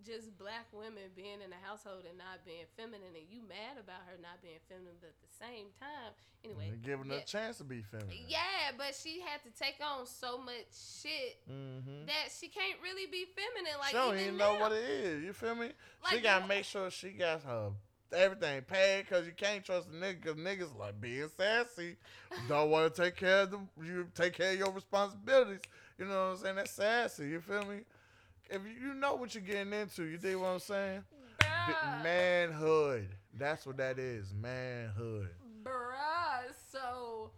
just black women being in the household and not being feminine, and you mad about her not being feminine, but at the same time, anyway. And giving her a chance to be feminine. Yeah, but she had to take on so much shit Mm-hmm. that she can't really be feminine. Like she don't even know now. what it is. You feel me? she gotta you- make sure she got her everything paid because you can't trust a nigga because niggas like being sassy. don't want to take care of them. You take care of your responsibilities. You know what I'm saying? That's sassy. You feel me? If you, know what you're getting into, you dig what I'm saying? Bruh. manhood. That's what that is. Manhood. Bruh, so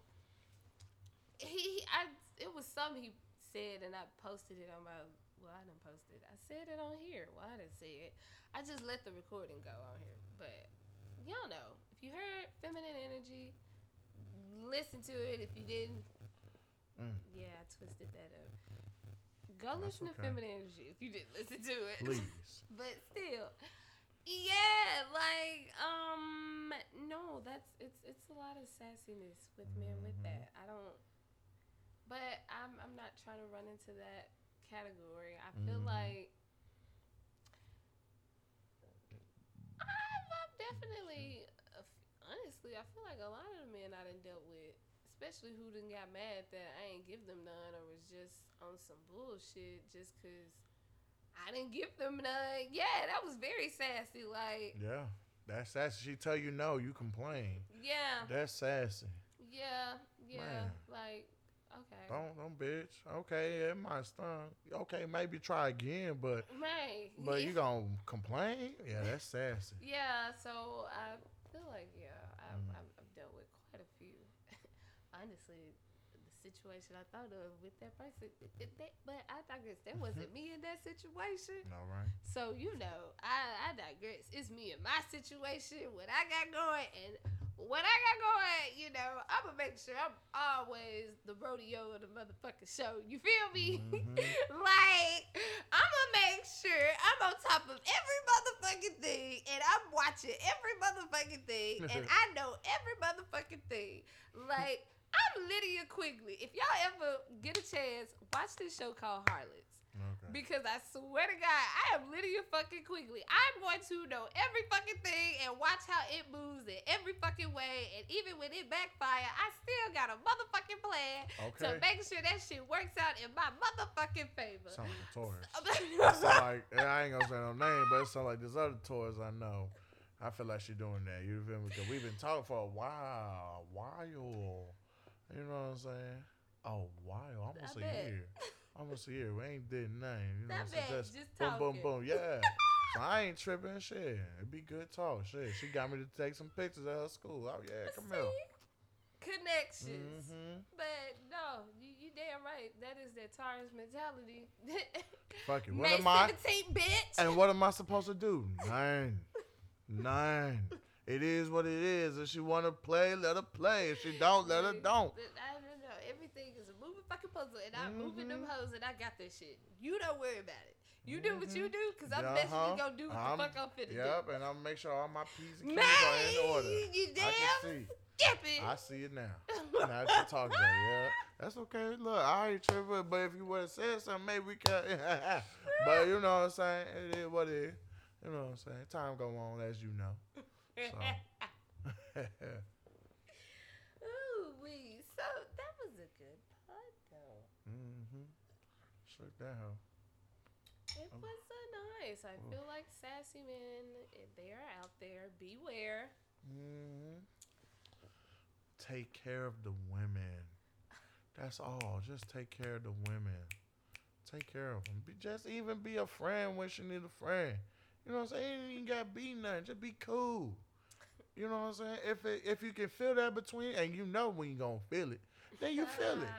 he, I, it was something he said, and I posted it on my. Well, I didn't post it. I said it on here. Well, I didn't say it. I just let the recording go on here. But y'all know, if you heard feminine energy, listen to it. If you didn't, Mm. yeah, I twisted that up. Go That's listen to okay. feminine energy if you didn't listen to it. Please. but still yeah like um no that's it's it's a lot of sassiness with men with Mhm. that i don't but i'm i'm not trying to run into that category i feel Mhm. like I've, I've definitely honestly i feel like a lot of the men i done dealt with especially who done got mad that i ain't give them none or was just on some bullshit just because I didn't give them none. Yeah, that was very sassy. Like, Yeah. That's sassy. She tell you no, you complain. yeah, That's sassy. yeah, yeah. Man. Like, okay. Don't don't bitch. Okay, it might stung. Okay, maybe try again, but Man. but yeah. you gonna complain? Yeah, that's sassy. Yeah, so I feel like, yeah, I've, Mm. I've, I've dealt with quite a few. Honestly, the situation I thought of with that person, it, that, but I digress. That wasn't me in that situation. All right. So you know, I, I digress. It's me and my situation, what I got going, and what I got going. You know, I'm gonna make sure I'm always the rodeo of the motherfucking show. You feel me? Mhm. like I'm gonna make sure I'm on top of every motherfucking thing, and I'm watching every motherfucking thing, and I know every motherfucking thing. Like I'm Lydia Quigley. If y'all ever get a chance, watch this show called Harlots. Okay. Because I swear to God, I am Lydia fucking Quigley. I'm going to know every fucking thing and watch how it moves in every fucking way. And even when it backfire, I still got a motherfucking plan to make sure that shit works out in my motherfucking favor. Sound like Taurus. It like I ain't gonna say no name, but it sounds like this other Taurus I know. I feel like she's doing that. You feel me? Because we've been talking for a while, while. You know what I'm saying? Oh, while, almost I a bet. year, almost a year. We ain't did nothing. You know I what I'm saying? bet, Just, just boom, boom, boom. Yeah. so I ain't tripping. Shit, it'd be good talk. Shit, she got me to take some pictures of her school. Oh yeah, come here. Connections. Mm-hmm. But no, you, you damn right. That is that Taurus mentality. Fuck it. What May am I? 17th, bitch. And what am I supposed to do? Nine. Nine. It is what it is. If she want to play, let her play. If she don't, let her don't. But I don't know. Everything is a moving fucking puzzle, and I'm moving them Mhm. hoes, and I got this shit. You don't worry about it. You do what you do, cause I'm Uh-huh. definitely gonna do what I'm- the fuck I'm finna Yep, and I'm make sure all my P's and do. Q's are in order. You I damn can see. skipping. I see it now. Now that you talk about it, yeah. That's okay. Look, I ain't tripping, but if you would have said something, maybe we could. but you know what I'm saying? It is what it is. You know what I'm saying? Time go on, as you know. So. Ooh, wee. So that was a good pod, though. mm-hmm. Shook that hoe. It Um, was so nice. I feel like sassy men, if they are out there. Beware. hmm Take care of the women. That's all. Just take care of the women. Take care of them. Be, just even be a friend when she need a friend. You know what I'm saying? You ain't got to be nothing. Just be cool. You know what I'm saying? If it, if you can feel that between, and you know when you gonna feel it, then you feel it.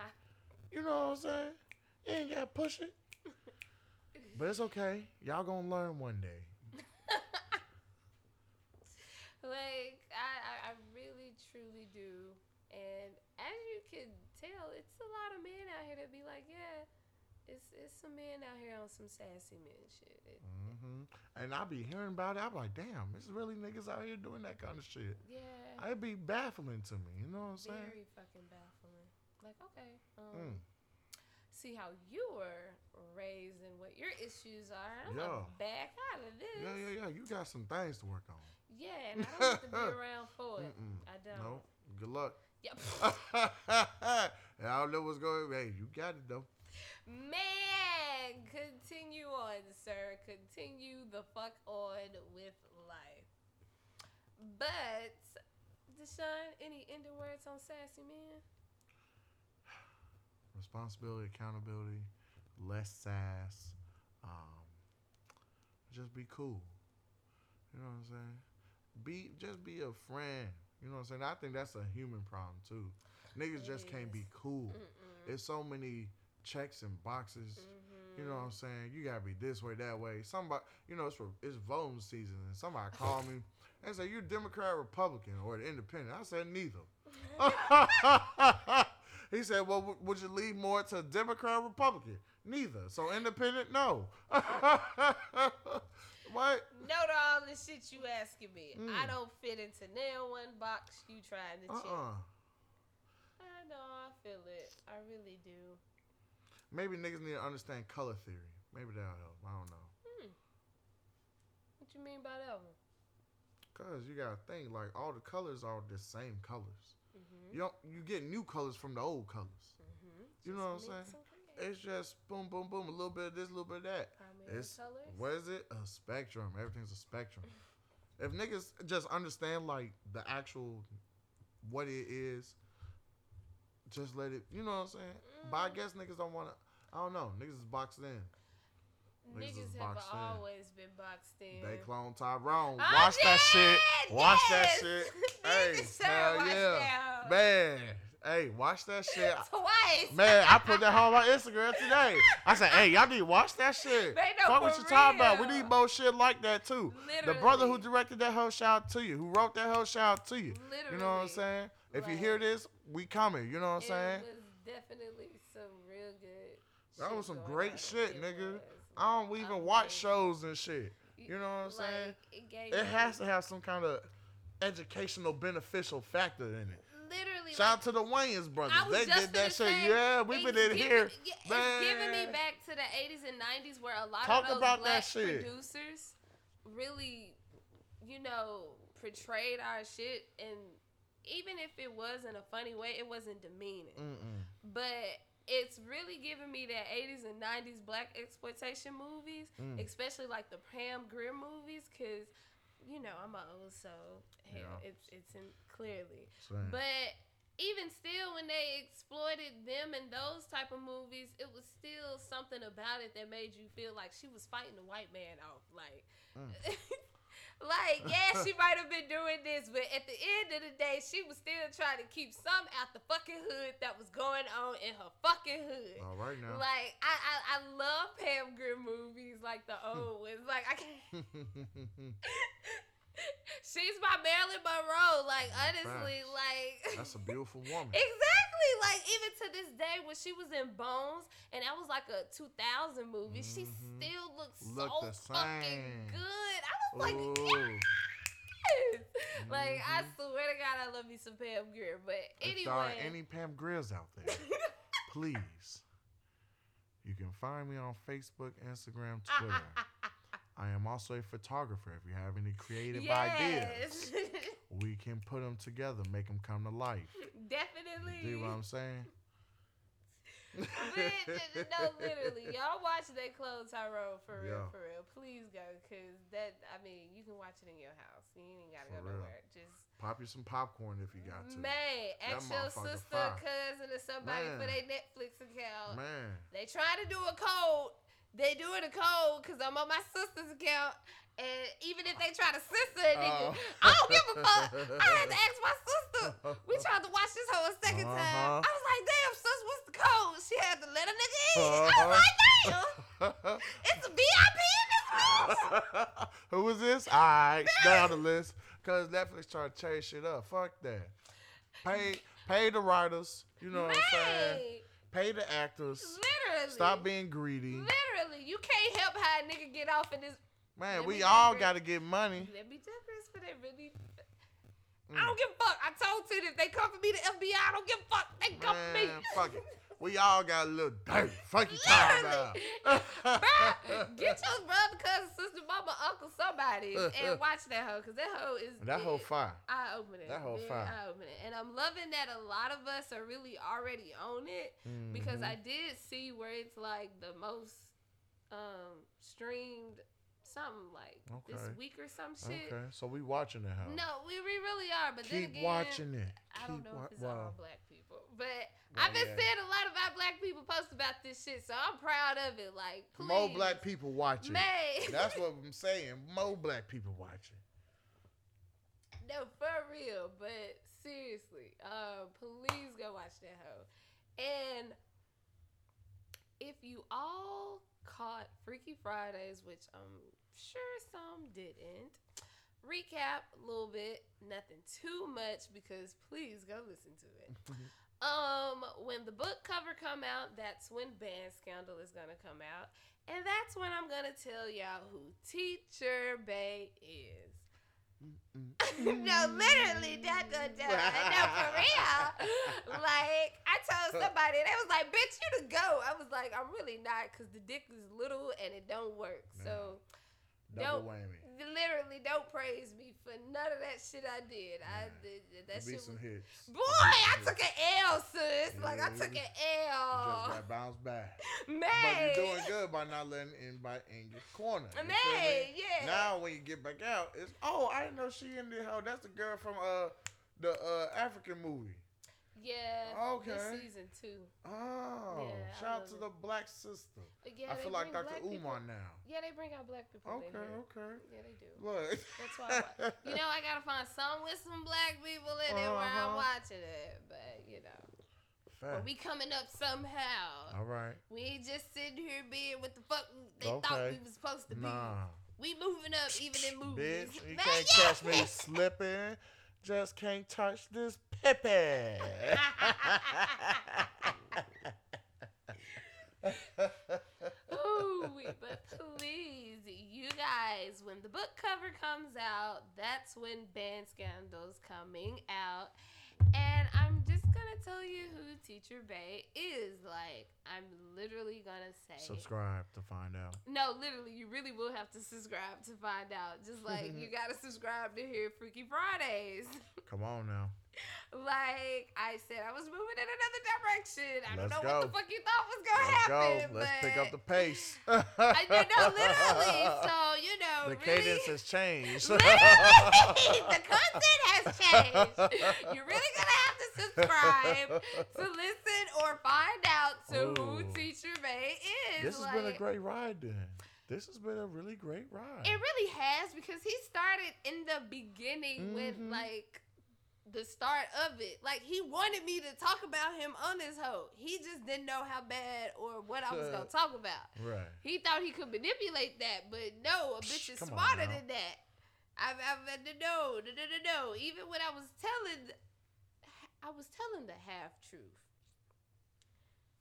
You know what I'm saying? You ain't gotta push it. But it's okay. Y'all gonna learn one day. like I, I, I really truly do. And as you can tell, it's a lot of men out here that be like, yeah, it's it's some men out here on some sassy men shit. It, hmm And I be hearing about it. I be like, damn, it's really niggas out here doing that kind of shit. yeah, It'd be baffling to me. You know what I'm saying? very fucking baffling. Like, okay, um, Mm. see how you were raised and what your issues are. I'm Yeah. back out of this. Yeah, yeah, yeah. You got some things to work on. Yeah, and I don't have to be around for it. Mm-mm. I don't. No. Good luck. Yep. I don't know what's going. Hey, you got it though. Man, continue on, sir. Continue the fuck on with life. But, Deshawn, any ending words on Sassy Man? Responsibility, accountability, less sass. Um, just be cool. You know what I'm saying? Be just be a friend. You know what I'm saying? I think that's a human problem too. Niggas It just can't be cool. Mm-mm. It's so many checks and boxes. You know what I'm saying? You gotta be this way, that way. Somebody, you know, it's for, it's voting season, and somebody called me and said, "You Democrat, Republican, or the Independent?" I said, "Neither." he said, "Well, w- would you lean more to Democrat, or Republican?" Neither. So Independent, no. what? No to all the shit you asking me. Mm. I don't fit into nail one box you trying to Uh check. I know, I feel it. I really do. Maybe niggas need to understand color theory. Maybe that'll help. I don't know. Hmm. What you mean by that one? Cause you gotta think like all the colors are the same colors. Mm-hmm. You don't you get new colors from the old colors. Mm-hmm. You know what I'm saying? It's just boom, boom, boom, a little bit of this, a little bit of that. It's colors. what is it? A spectrum. Everything's a spectrum. if niggas just understand like the actual what it is, just let it. You know what I'm saying? But I Mm. guess niggas don't want to. I don't know. Niggas is boxed in. Niggas Niggas have boxed in. always been boxed in. They Cloned Tyrone. Oh, Watch that shit. yes, Watch that shit. Hey, hell watch yeah, that. man. Hey, watch that shit. Twice. Man, I put that on my Instagram today. I said, "Hey, y'all need to watch that shit. Fuck what you talking about. We need more shit like that too. The brother who directed that whole shout out to you, who wrote that whole shout out to you. Literally. You know what I'm saying? If you hear this, we coming. You know what I'm saying? Definitely some real good. That was some great shit, nigga. was. I don't even I'm watch like- shows and shit. You know what I'm saying? It, It has to have some kind of educational beneficial factor in it. literally. Shout out to the Wayans brothers. They did that shit. yeah, we've been in here. yeah, It's giving me back to the 80s and 90s where a lot Talk of those about that black shit. producers really, you know, portrayed our shit. And even if it was in a funny way, it wasn't demeaning. Mm-mm. But it's really giving me that 80s and 90s black exploitation movies, Mm. especially like the Pam Grier movies, because, you know, I'm old so Yeah. it's, it's in clearly. Same. But even still, when they exploited them and those type of movies, it was still something about it that made you feel like she was fighting the white man off. Like, Mm. like yeah, she might have been doing this, but at the end of the day, she was still trying to keep some out the fucking hood that was going on in her fucking hood. All right now. Like I, I, I love Pam Grier movies, like the old ones. Like I can't. She's my Marilyn Monroe. Like honestly, Facts. like That's a beautiful woman. exactly. Like even to this day, when she was in Bones, and that was like a 2000 movie, she Mhm. still looks Look so fucking good. I was like, yes. Like I Mhm. swear to God, I love me some Pam Grier. But If there are any Pam Grills out there, please, you can find me on Facebook, Instagram, Twitter. I am also a photographer. If you have any creative ideas, we can put them together, make them come to life. definitely. Do what I'm saying? No, literally, y'all watch They Cloned Tyrone for real, Yeah. for real. Please go, cause that I mean, you can watch it in your house. You ain't gotta For go real. nowhere. Just Pop you some popcorn if you got to. man, That ask your sister, fire. cousin, or somebody for their Netflix account. Man. They try to do a code. They doing a code because I'm on my sister's account. And even if they try to censor a nigga, Oh. I don't give a fuck. I had to ask my sister. We tried to watch this whole second time. Uh-huh. I was like, damn, sis, what's the code? She had to let a nigga in. I Uh-huh. was like, damn, it's a VIP in this house. Who is this? All right, down the list. Cause Netflix trying to change shit up. Fuck that. Pay, pay the writers. You know what I'm saying? Man, Pay the actors. literally. Stop being greedy. Literally, you can't help how a nigga get off in this. Man, we all got to get money. Let me digress, but they really. Mm. I don't give a fuck. I told you if they come for me, the FBI, I don't give a fuck. They come for me. Man, fuck it. We all got a little dirt. Talking about. Bruh, get your brother, cousin, sister, mama, uncle, somebody, and watch that hoe, cause that hoe is that whole fire. eye opening. that hoe fire. Eye opening, and I'm loving that a lot of us are really already on it because Mhm. I did see where it's like the most um streamed something like this week or some shit. Okay, so we watching it, how? No, we, we really are, but then Keep again, watching it. I don't Keep know wa- if it's well, all black people, but I've been yeah. seeing a lot of our black people post about this shit, so I'm proud of it. Like, please. More black people watching. May. That's what I'm saying. More black people watching. No, for real. But seriously, uh, please go watch that hoe. And if you all caught Freaky Fridays, which I'm sure some didn't, recap a little bit, nothing too much because please go listen to it. um, when the book cover come out, that's when Band Scandal is gonna come out, and that's when I'm gonna tell y'all who Teacher Bae is. no, literally, that the no, no, for real. Like, I told somebody, they was like, "Bitch, you to go." I was like, "I'm really not," because the dick is little and it don't work. So, Double don't whammy. Literally don't praise me for none of that shit I did. I did that shit. Was, boy, I took an L, sis. Like I took an Just L, got bounced back. man. But you're doing good by not letting anybody in your corner. You Man, yeah. Now when you get back out, it's oh I didn't know she in the hell. That's the girl from uh the uh African movie. Yeah. Okay. This season two. Oh, Yeah, shout out to it. the black sister. Yeah, I feel like Dr. Umar now. Yeah, they bring out black people. Okay, okay. Yeah, they do. Look. That's why. I wa- you know, I gotta find some with some black people in it where I'm Uh-huh. watching it. But you know, but Fact. we coming up somehow. All right. We ain't just sitting here being what the fuck they thought we was supposed to be. Nah. We moving up even in movies. Bitch, you can't yeah. catch me slipping. Just can't touch this pepe. Ooh, but please, you guys, when the book cover comes out, that's when Band Scandal's coming out. And I'm just gonna tell you who Teacher Bae is. Like, I'm literally gonna say Subscribe to find out. No, literally, you really will have to subscribe to find out. Just like you gotta subscribe to hear Freaky Fridays. Come on now. Like I said, I was moving in another direction. I don't Let's know what the fuck you thought was gonna Let's happen. go. Let's pick up the pace. I did know literally. So you know, the really, cadence has changed. literally, the content has changed. You're really gonna have to subscribe to listen or find out to who Teacher May is. this has been a great ride then. This has been a really great ride. It really has because he started in the beginning with Mhm. like the start of it. Like he wanted me to talk about him on this hoe. He just didn't know how bad or what I was gonna talk about. right. He thought he could manipulate that, but no, a bitch is Come on smarter now. than that. I've, I've no, no, no, no, no. Even when I was telling, I was telling the half truth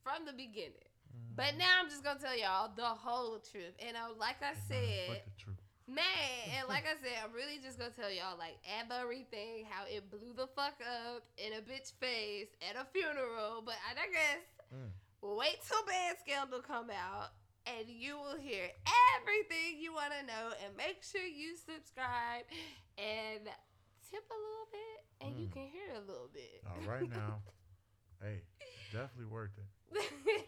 from the beginning. But Mm. now I'm just gonna tell y'all the whole truth. And uh, like I said, the truth. Man, and like I said, I'm really just gonna tell y'all like everything, how it blew the fuck up in a bitch face at a funeral. But I digress. Mm. Wait till Band Scandal come out, and you will hear everything you want to know. And make sure you subscribe and tip a little bit, and you Mm. can hear a little bit. All right now. hey, definitely worth it.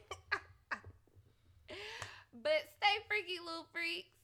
but stay freaky, little freaks.